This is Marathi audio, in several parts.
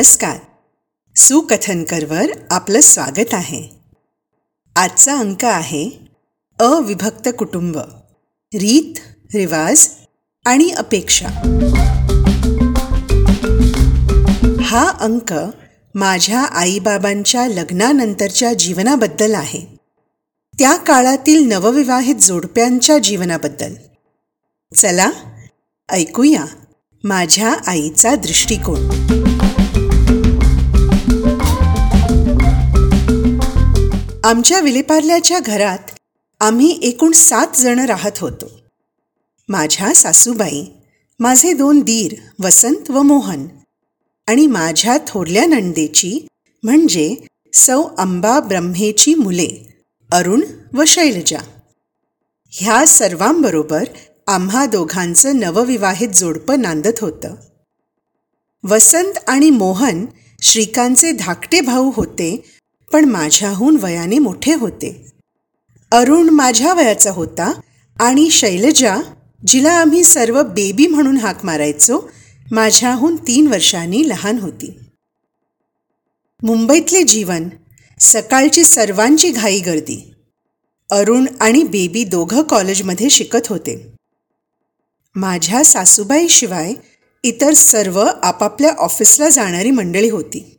नमस्कार. सुकथनकरवर आपलं स्वागत आहे. आजचा अंक आहे अविभक्त कुटुंब रीत रिवाज आणि अपेक्षा. हा अंक माझ्या आईबाबांच्या लग्नानंतरच्या जीवनाबद्दल आहे. त्या काळातील नवविवाहित जोडप्यांच्या जीवनाबद्दल. चला ऐकूया माझ्या आईचा दृष्टिकोन. आमच्या विलेपार्ल्याच्या घरात आम्ही एकूण सात जण राहत होतो. माझ्या सासूबाई माझे दोन दीर वसंत व मोहन आणि माझ्या थोरल्या नंदेची म्हणजे सौ अंबा ब्रह्मेची मुले अरुण व शैलजा. ह्या सर्वांबरोबर आम्हा दोघांचं नवविवाहित जोडपं नांदत होतं. वसंत आणि मोहन श्रीकांतचे धाकटे भाऊ होते पण माझ्याहून वयाने मोठे होते. अरुण माझ्या वयाचा होता आणि शैलजा जिला आम्ही सर्व बेबी म्हणून हाक मारायचो माझ्याहून तीन वर्षांनी लहान होती. मुंबईतले जीवन सकाळची सर्वांची घाई गर्दी. अरुण आणि बेबी दोघं कॉलेजमध्ये शिकत होते. माझ्या सासूबाईशिवाय इतर सर्व आपापल्या ऑफिसला जाणारी मंडळी होती.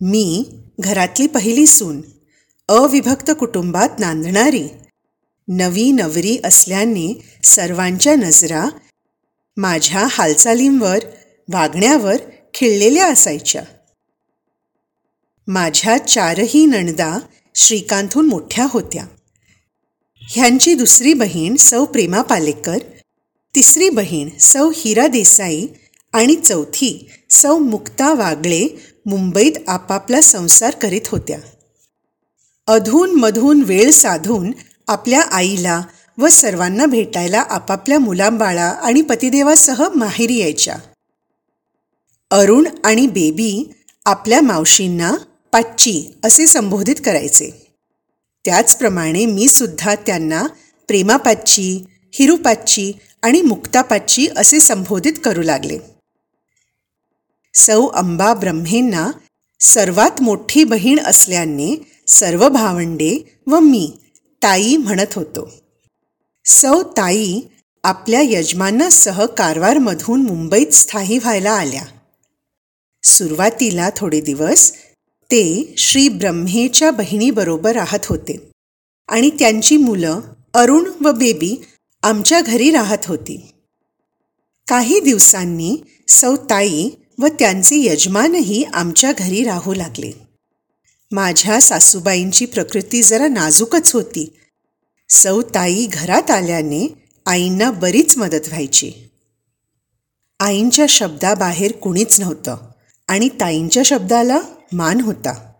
मी घरातली पहिली सून अविभक्त कुटुंबात नांदणारी नवी नवरी असल्याने सर्वांच्या नजरा माझ्या हालचालींवर वागण्यावर खिळलेल्या असायच्या. माझ्या चारही नणदा श्रीकांतहून मोठ्या होत्या. ह्यांची दुसरी बहीण सौ प्रेमा पालेकर तिसरी बहीण सौ हिरा देसाई आणि चौथी सौ मुक्ता वागळे मुंबईत आपापला संसार करीत होत्या. अधून मधून वेळ साधून आपल्या आईला व सर्वांना भेटायला आपापल्या मुलांबाळा आणि पतिदेवासह माहेरी यायच्या. अरुण आणि बेबी आपल्या मावशींना पाच्ची असे संबोधित करायचे. त्याचप्रमाणे मी सुद्धा त्यांना प्रेमापाच्ची हिरुपाच्ची आणि मुक्तापाच्ची असे संबोधित करू लागले. सौ अंबा ब्रह्मेंना सर्वात मोठी बहीण असल्याने सर्व भावंडे व मी ताई म्हणत होतो. सौ ताई आपल्या यजमानासह कारवारमधून मुंबईत स्थायी व्हायला आल्या. सुरुवातीला थोडे दिवस ते श्री ब्रह्मेच्या बहिणीबरोबर राहत होते आणि त्यांची मुलं अरुण व बेबी आमच्या घरी राहत होती. काही दिवसांनी सौ ताई व त्यांचे यजमानही आमच्या घरी राहू लागले. माझ्या सासूबाईंची प्रकृती जरा नाजूकच होती. सौ ताई घरात आल्याने आईंना बरीच मदत व्हायची. आईंच्या शब्दाबाहेर कुणीच नव्हतं आणि ताईंच्या शब्दाला मान होता.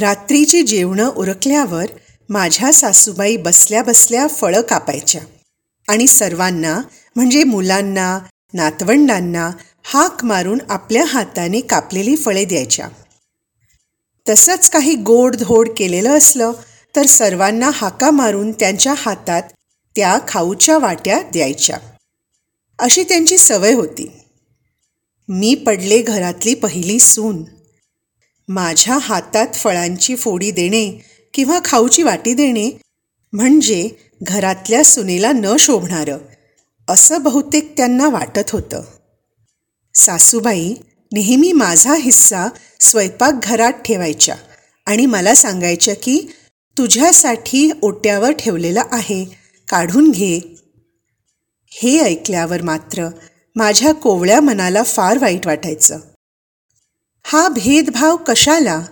रात्रीची जेवणं उरकल्यावर माझ्या सासूबाई बसल्या बसल्या फळं कापायच्या आणि सर्वांना म्हणजे मुलांना नातवंडांना हाक मारून आपल्या हाताने कापलेली फळे द्यायच्या. तसंच काही गोड धोड केलेलं असलं तर सर्वांना हाका मारून त्यांच्या हातात त्या खाऊच्या वाट्या द्यायच्या. अशी त्यांची सवय होती. मी पडले घरातली पहिली सून. माझ्या हातात फळांची फोडी देणे किंवा खाऊची वाटी देणे म्हणजे घरातल्या सुनेला न शोभणारं असं बहुतेक त्यांना वाटत होतं. सासूबाई नेहमी माझा हिस्सा स्वयंपाकघरात ठेवायच्या आणि मला सांगायच्या की तुझ्यासाठी ओट्यावर ठेवलेला आहे काढून घे. हे ऐकल्यावर मात्र माझ्या कोवळ्या मनाला फार वाईट वाटायचं. हा भेदभाव कशाला?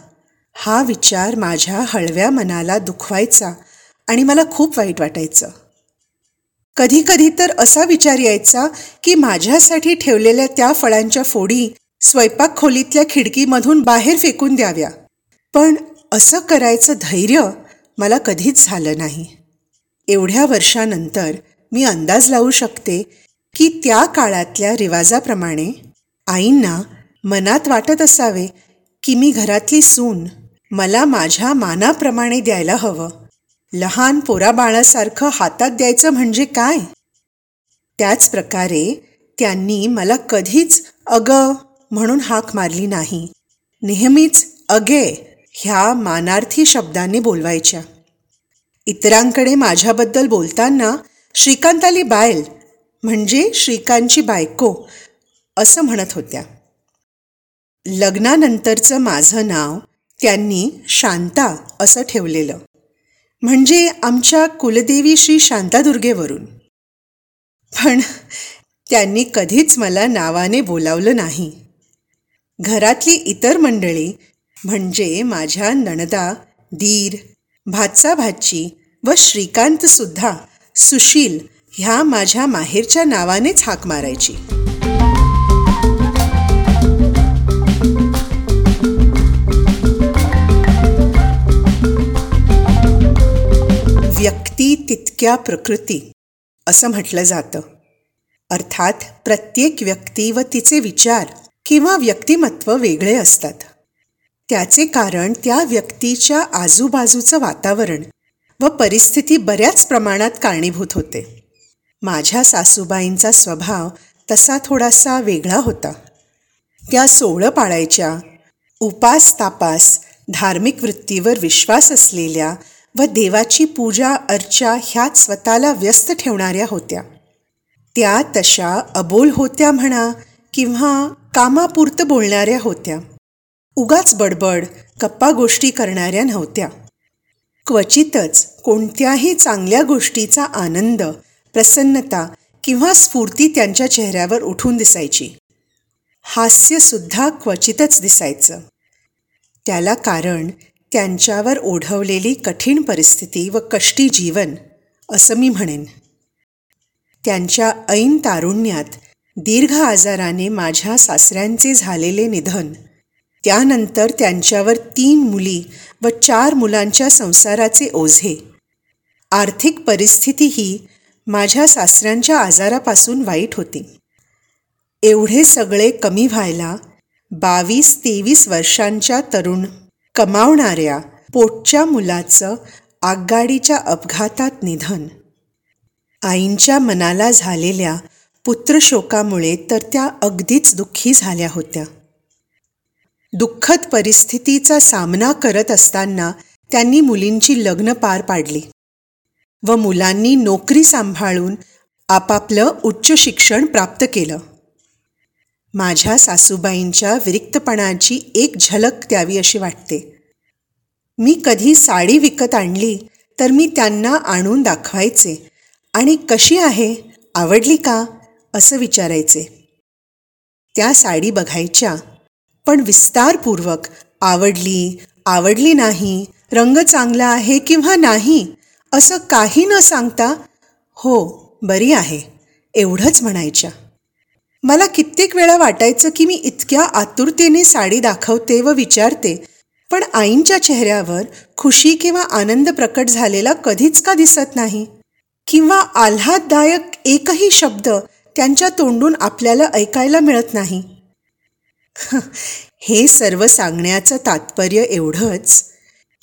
हा विचार माझ्या हळव्या मनाला दुखवायचा आणि मला खूप वाईट वाटायचं. कधी कधी तर असा विचार यायचा की माझ्यासाठी ठेवलेल्या त्या फळांच्या फोडी स्वयंपाक खोलीतल्या खिडकीमधून बाहेर फेकून द्याव्या. पण असं करायचं धैर्य मला कधीच झालं नाही. एवढ्या वर्षानंतर मी अंदाज लावू शकते की त्या काळातल्या रिवाजाप्रमाणे आईंना मनात वाटत असावे की मी घरातली सून मला माझ्या मानाप्रमाणे द्यायला हवं. लहान पोराबाळासारखं हातात द्यायचं म्हणजे काय? त्याच प्रकारे त्यांनी मला कधीच अगं म्हणून हाक मारली नाही. नेहमीच अगे ह्या मानार्थी शब्दाने बोलवायच्या. इतरांकडे माझ्याबद्दल बोलताना श्रीकांताली बायल म्हणजे श्रीकांतची बायको असं म्हणत होत्या. लग्नानंतरचं माझं नाव त्यांनी शांता असं ठेवलेलं. म्हणजे आमच्या कुलदेवी श्री शांतादुर्गेवरून. पण त्यांनी कधीच मला नावाने बोलावलं नाही. घरातली इतर मंडळी म्हणजे माझ्या नणदा दीर भातसा भाची व श्रीकांतसुद्धा सुशील ह्या माझ्या माहेरच्या नावानेच हाक मारायची. व्यक्ती तितक्या प्रकृती असं म्हटलं जातं. अर्थात प्रत्येक व्यक्ती व तिचे विचार किंवा व्यक्तिमत्व वेगळे असतात. त्याचे कारण त्या व्यक्तीच्या आजूबाजूचं वातावरण व परिस्थिती बऱ्याच प्रमाणात कारणीभूत होते. माझ्या सासूबाईंचा स्वभाव तसा थोडासा वेगळा होता. त्या सोळं पाळायच्या उपास तापास धार्मिक वृत्तीवर विश्वास असलेल्या व देवाची पूजा अर्चा ह्यात स्वतःला व्यस्त ठेवणाऱ्या होत्या. त्या तशा अबोल होत्या म्हणा किंवा कामापुरतं बोलणाऱ्या होत्या. उगाच बडबड गप्पा गोष्टी करणाऱ्या नव्हत्या. क्वचितच कोणत्याही चांगल्या गोष्टीचा आनंद प्रसन्नता किंवा स्फूर्ती त्यांच्या चेहऱ्यावर उठून दिसायची. हास्यसुद्धा क्वचितच दिसायचं. त्याला कारण त्यांच्यावर ओढवलेली कठीण परिस्थिती व कष्टी जीवन असं मी म्हणेन. त्यांच्या ऐन तारुण्यात दीर्घ आजाराने माझ्या सासऱ्यांचे झालेले निधन त्यानंतर त्यांच्यावर तीन मुली व चार मुलांच्या संसाराचे ओझे. आर्थिक परिस्थितीही माझ्या सासऱ्यांच्या आजारापासून वाईट होती. एवढे सगळे कमी व्हायला बावीस तेवीस वर्षांच्या तरुण कमावणाऱ्या पोटच्या मुलाचं आगगाडीच्या अपघातात निधन. आईंच्या मनाला झालेल्या पुत्रशोकामुळे तर त्या अगदीच दुःखी झाल्या होत्या. दुःखद परिस्थितीचा सामना करत असताना त्यांनी मुलींची लग्न पार पाडली व मुलांनी नोकरी सांभाळून आपापलं उच्च शिक्षण प्राप्त केलं. माझ्या सासूबाईंच्या विरिक्तपणाची एक झलक द्यावी अशी वाटते. मी कधी साडी विकत आणली तर मी त्यांना आणून दाखवायचे. आणि कशी आहे? आवडली का? असं विचारायचे. त्या साडी बघायच्या. पण विस्तारपूर्वक आवडली आवडली नाही रंग चांगला आहे किंवा नाही असं काही न सांगता हो बरी आहे एवढंच म्हणायच्या. मला कित्येक वेळा वाटायचं की मी इतक्या आतुरतेने साडी दाखवते व विचारते पण आईंच्या चेहऱ्यावर खुशी किंवा आनंद प्रकट झालेला कधीच का दिसत नाही? किंवा आल्हाददायक एकही शब्द त्यांच्या तोंडून आपल्याला ऐकायला मिळत नाही? हे सर्व सांगण्याचं तात्पर्य एवढंच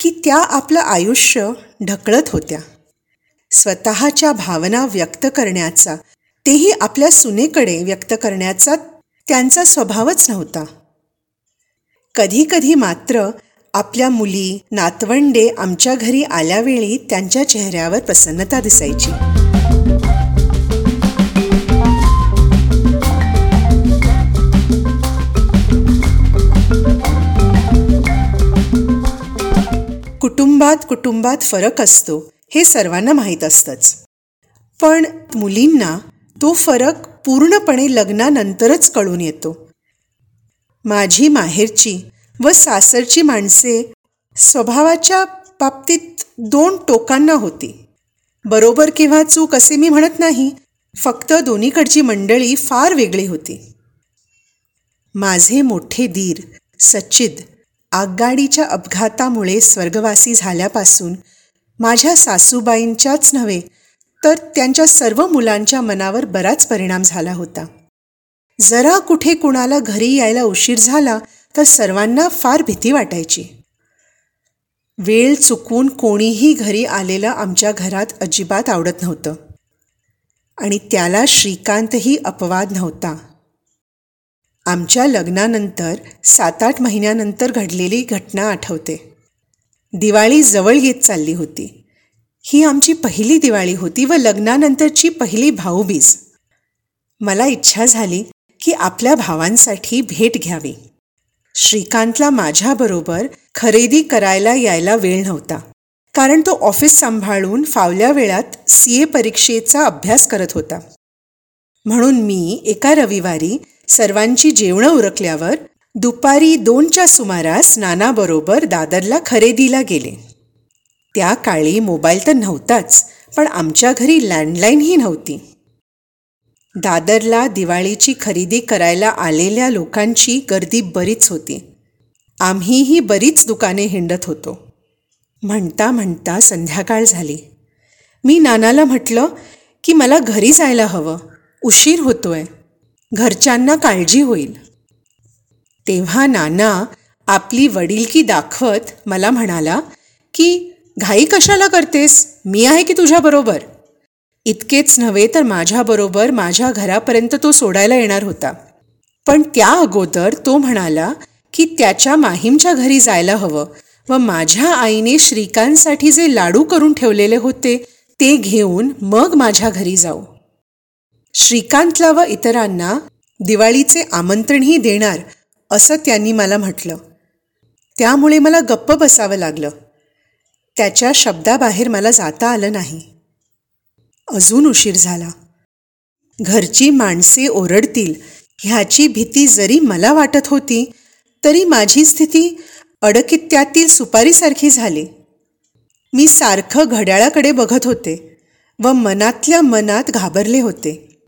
की त्या आपलं आयुष्य ढकलत होत्या. स्वतःच्या भावना व्यक्त करण्याचा तेही आपल्या सुनेकडे व्यक्त करण्याचा त्यांचा स्वभावच नव्हता. कधीकधी मात्र आपल्या मुली नातवंडे आमच्या घरी आल्यावेळी त्यांच्या चेहऱ्यावर प्रसन्नता दिसायची. कुटुंबात कुटुंबात फरक असतो हे सर्वांना माहीत असतंच. पण मुलींना तो फरक पूर्णपणे लग्नानंतरच कळून येतो. माझी माहेरची व सासरची माणसे स्वभावाच्या बाबतीत दोन टोकांना होती. बरोबर किंवा चूक असे मी म्हणत नाही फक्त दोन्हीकडची मंडळी फार वेगळी होती. माझे मोठे दीर सच्चिद आगगाडीच्या अपघातामुळे स्वर्गवासी झाल्यापासून माझ्या सासूबाईंच्याच नव्हे तर त्यांच्या सर्व मुलांच्या मनावर बराच परिणाम झाला होता. जरा कुठे कुणाला घरी यायला उशीर झाला तर सर्वांना फार भीती वाटायची. वेळ चुकून कोणीही घरी आलेलं आमच्या घरात अजिबात आवडत नव्हतं. आणि त्याला श्रीकांतही अपवाद नव्हता. आमच्या लग्नानंतर सात आठ महिन्यानंतर घडलेली घटना आठवते. दिवाळी जवळ येत चालली होती. ही आमची पहिली दिवाळी होती व लग्नानंतरची पहिली भाऊबीज. मला इच्छा झाली की आपल्या भावांसाठी भेट घ्यावी. श्रीकांतला माझ्याबरोबर खरेदी करायला यायला वेळ नव्हता. कारण तो ऑफिस सांभाळून फावल्या वेळात सी ए परीक्षेचा अभ्यास करत होता. म्हणून मी एका रविवारी सर्वांची जेवणं उरकल्यावर दुपारी दोनच्या सुमारास नानाबरोबर दादरला खरेदीला गेले. त्या काळी मोबाईल तर नव्हताच पण आमच्या घरी लँडलाईनही नव्हती. दादरला दिवाळीची खरेदी करायला आलेल्या लोकांची गर्दी बरीच होती. आम्हीही बरीच दुकाने हिंडत होतो. म्हणता म्हणता संध्याकाळ झाली. मी नानाला म्हटलं की मला घरी जायला हवं. उशीर होतोय. घरच्यांना काळजी होईल. तेव्हा नाना आपली वडीलकी दाखवत मला म्हणाला की घाई कशाला करतेस? मी आहे की तुझ्याबरोबर इतकेच नव्हे तर माझ्याबरोबर माझ्या घरापर्यंत तो सोडायला येणार होता. पण त्या अगोदर तो म्हणाला की त्याच्या माहीमच्या घरी जायला हवं व माझ्या आईने श्रीकांतसाठी जे लाडू करून ठेवलेले होते ते घेऊन मग माझ्या घरी जाऊ. श्रीकांतला व इतरांना दिवाळीचे आमंत्रणही देणार असं त्यांनी मला म्हटलं. त्यामुळे मला गप्प बसावं लागलं. त्याच्या शब्दाबाहेर मला जाता आलं नाही. अजून उशीर झाला. घरची माणसे ओरडतील ह्याची भीती जरी मला वाटत होती तरी माझी स्थिती अडकित्यातील सुपारीसारखी झाली. मी सारखं घड्याळाकडे बघत होते व मनातल्या मनात घाबरले होते.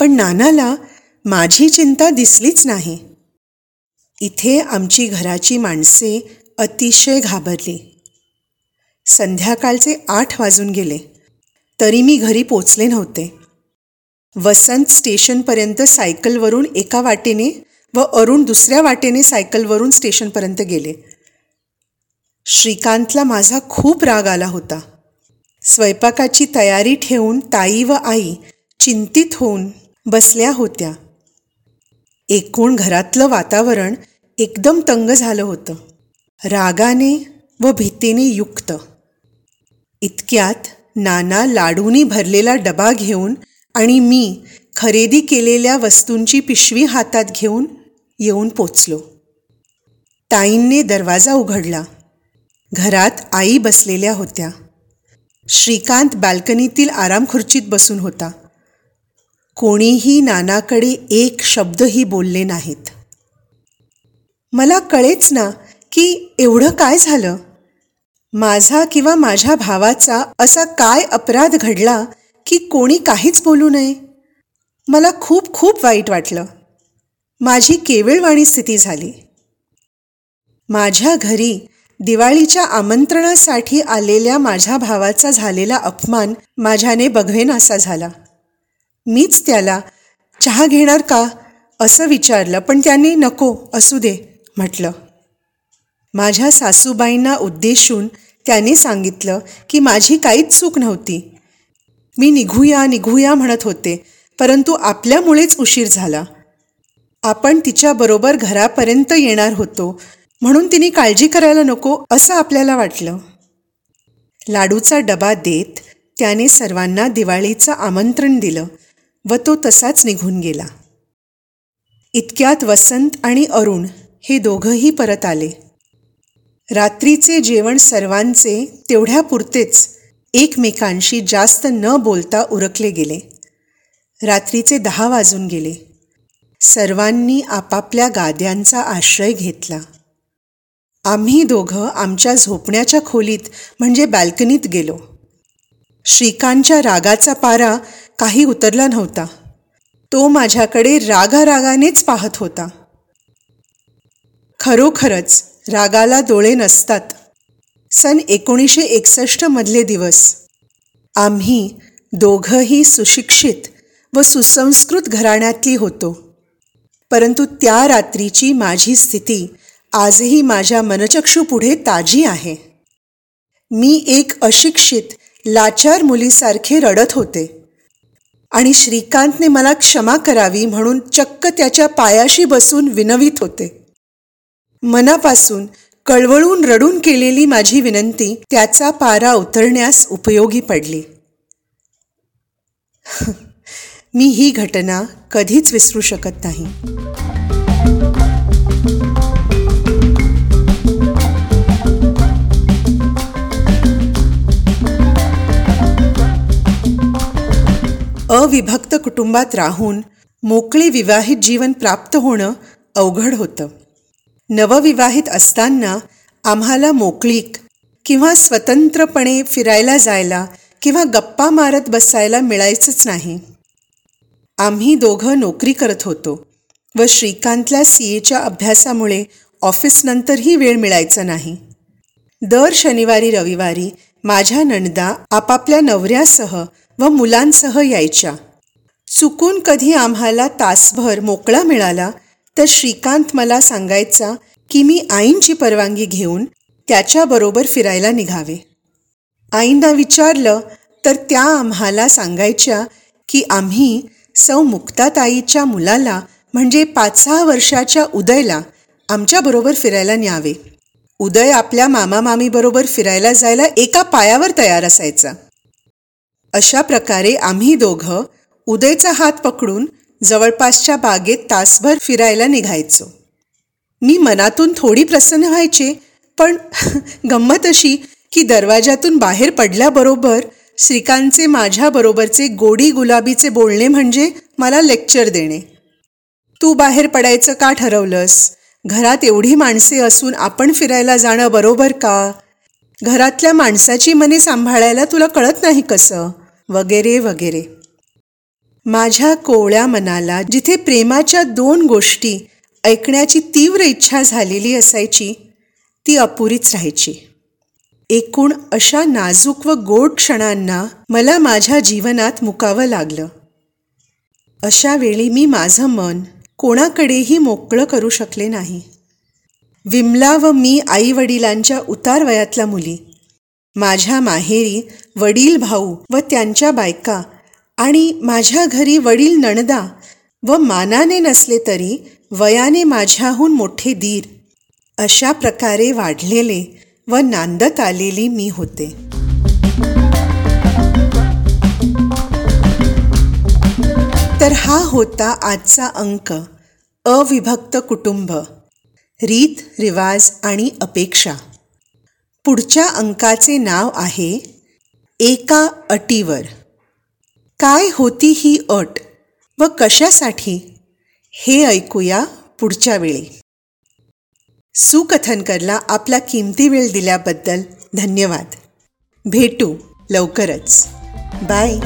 पण नानाला माझी चिंता दिसलीच नाही. इथे आमची घराची माणसे अतिशय घाबरली. संध्याकाळचे आठ वाजून गेले. तरी मी घरी पोचले नव्हते. वसंत स्टेशनपर्यंत सायकलवरून एका वाटेने व अरुण दुसऱ्या वाटेने सायकलवरून स्टेशनपर्यंत गेले. श्रीकांतला माझा खूप राग आला होता. स्वयंपाकाची तयारी ठेवून ताई व आई चिंतित होऊन बसल्या होत्या. एकूण घरातलं वातावरण एकदम तंग झालं होतं. रागाने व भीतीने युक्त. इतक्यात नाना लाडूनी भरलेला डबा घेऊन आणि मी खरेदी केलेल्या वस्तूंची पिशवी हातात घेऊन येऊन पोचलो. ताईंने दरवाजा उघडला. घरात आई बसलेल्या होत्या. श्रीकांत बाल्कनीतील आरामखुर्चीत बसून होता. कोणीही नानाकडे एक शब्दही बोलले नाहीत. मला कळेच ना की एवढं काय झालं? माझा किंवा माझ्या भावाचा असा काय अपराध घडला की कोणी काहीच बोलू नये? मला खूप खूप वाईट वाटलं. माझी केविळवाणी स्थिती झाली. माझ्या घरी दिवाळीच्या आमंत्रणासाठी आलेल्या माझ्या भावाचा झालेला अपमान माझ्याने बघवेनासा झाला. मीच त्याला चहा घेणार का? असं विचारलं पण त्यांनी नको असू दे म्हटलं. माझ्या सासूबाईंना उद्देशून त्याने सांगितलं की माझी काहीच चूक नव्हती. मी निघूया निघूया म्हणत होते परंतु आपल्यामुळेच उशीर झाला. आपण तिच्याबरोबर घरापर्यंत येणार होतो म्हणून तिने काळजी करायला नको असं आपल्याला वाटलं. लाडूचा डबा देत त्याने सर्वांना दिवाळीचं आमंत्रण दिलं व तो तसाच निघून गेला. इतक्यात वसंत आणि अरुण हे दोघंही परत आले. रात्रीचे जेवण सर्वांचे तेवढ्यापुरतेच एकमेकांशी जास्त न बोलता उरकले गेले. रात्रीचे दहा वाजून गेले. सर्वांनी आपापल्या गाद्यांचा आश्रय घेतला. आम्ही दोघं आमच्या झोपण्याच्या खोलीत म्हणजे बॅल्कनीत गेलो. श्रीकांतच्या रागाचा पारा काही उतरला नव्हता. तो माझ्याकडे रागारागानेच पाहत होता. खरोखरच रागाला डोळे नसतात. सन एकोणीसशे एकसष्टमधले दिवस. आम्ही दोघंही सुशिक्षित व सुसंस्कृत घराण्यातली होतो. परंतु त्या रात्रीची माझी स्थिती आजही माझ्या मनचक्षूपुढे ताजी आहे. मी एक अशिक्षित लाचार मुलीसारखे रडत होते. आणि श्रीकांतने मला क्षमा करावी म्हणून चक्क त्याच्या पायाशी बसून विनवित होते. मनापासून कळवळून रडून केलेली माझी विनंती त्याचा पारा उतरण्यास उपयोगी पडली. मी ही घटना कधीच विसरू शकत नाही. अविभक्त कुटुंबात राहून मोकळे विवाहित जीवन प्राप्त होणं अवघड होतं. नवविवाहित असताना आम्हाला मोकळीक किंवा स्वतंत्रपणे फिरायला जायला किंवा गप्पा मारत बसायला मिळायचंच नाही. आम्ही दोघं नोकरी करत होतो व श्रीकांतला सी एच्या अभ्यासामुळे ऑफिसनंतरही वेळ मिळायचा नाही. दर शनिवारी रविवारी माझ्या नणदा आपापल्या नवऱ्यासह व मुलांसह यायच्या. चुकून कधी आम्हाला तासभर मोकळा मिळाला तर श्रीकांत मला सांगायचा की मी आईंची परवानगी घेऊन त्याच्याबरोबर फिरायला निघावे. आईंना विचारलं तर त्या आम्हाला सांगायच्या की आम्ही सौ मुक्ताताईच्या मुलाला म्हणजे पाच सहा वर्षाच्या उदयला आमच्याबरोबर फिरायला न्यावे. उदय आपल्या मामा मामीबरोबर फिरायला जायला एका पायावर तयार असायचा. अशा प्रकारे आम्ही दोघं उदयचा हात पकडून जवळपासच्या बागेत तासभर फिरायला निघायचो. मी मनातून थोडी प्रसन्न व्हायचे पण गंमत अशी की दरवाजातून बाहेर पडल्याबरोबर श्रीकांतचे माझ्याबरोबरचे गोडी गुलाबीचे बोलणे म्हणजे मला लेक्चर देणे. तू बाहेर पडायचं का ठरवलंस? घरात एवढी माणसे असून आपण फिरायला जाणं बरोबर का? घरातल्या माणसाची मने सांभाळायला तुला कळत नाही कसं? वगैरे वगैरे. माझ्या कोवळ्या मनाला जिथे प्रेमाच्या दोन गोष्टी ऐकण्याची तीव्र इच्छा झालेली असायची ती अपुरीच राहायची. एकूण अशा नाजूक व गोड क्षणांना मला माझ्या जीवनात मुकावं लागलं. अशा वेळी मी माझं मन कोणाकडेही मोकळं करू शकले नाही. विमला व मी आई वडिलांच्या उतार वयातल्या मुली. माझ्या माहेरी वडील भाऊ व त्यांच्या बायका आणि माझ्या घरी वडील नणदा व मानाने नसले तरी वयाने माझ्याहून मोठे दीर. अशा प्रकारे वाढलेले व नांदत आलेली मी होते. तर हा होता आजचा अंक अविभक्त कुटुंब रीत रिवाज आणि अपेक्षा. पुढच्या अंकाचे नाव आहे एका अटीवर. काय होती ही अट व कशासाठी? हे ऐकूया पुढच्या वेळी. सुकथनकरला आपला किमती वेळ दिल्याबद्दल धन्यवाद. भेटू लवकरच. बाय.